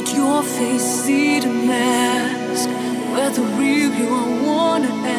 Your face, see the mask? Whether real you I wanna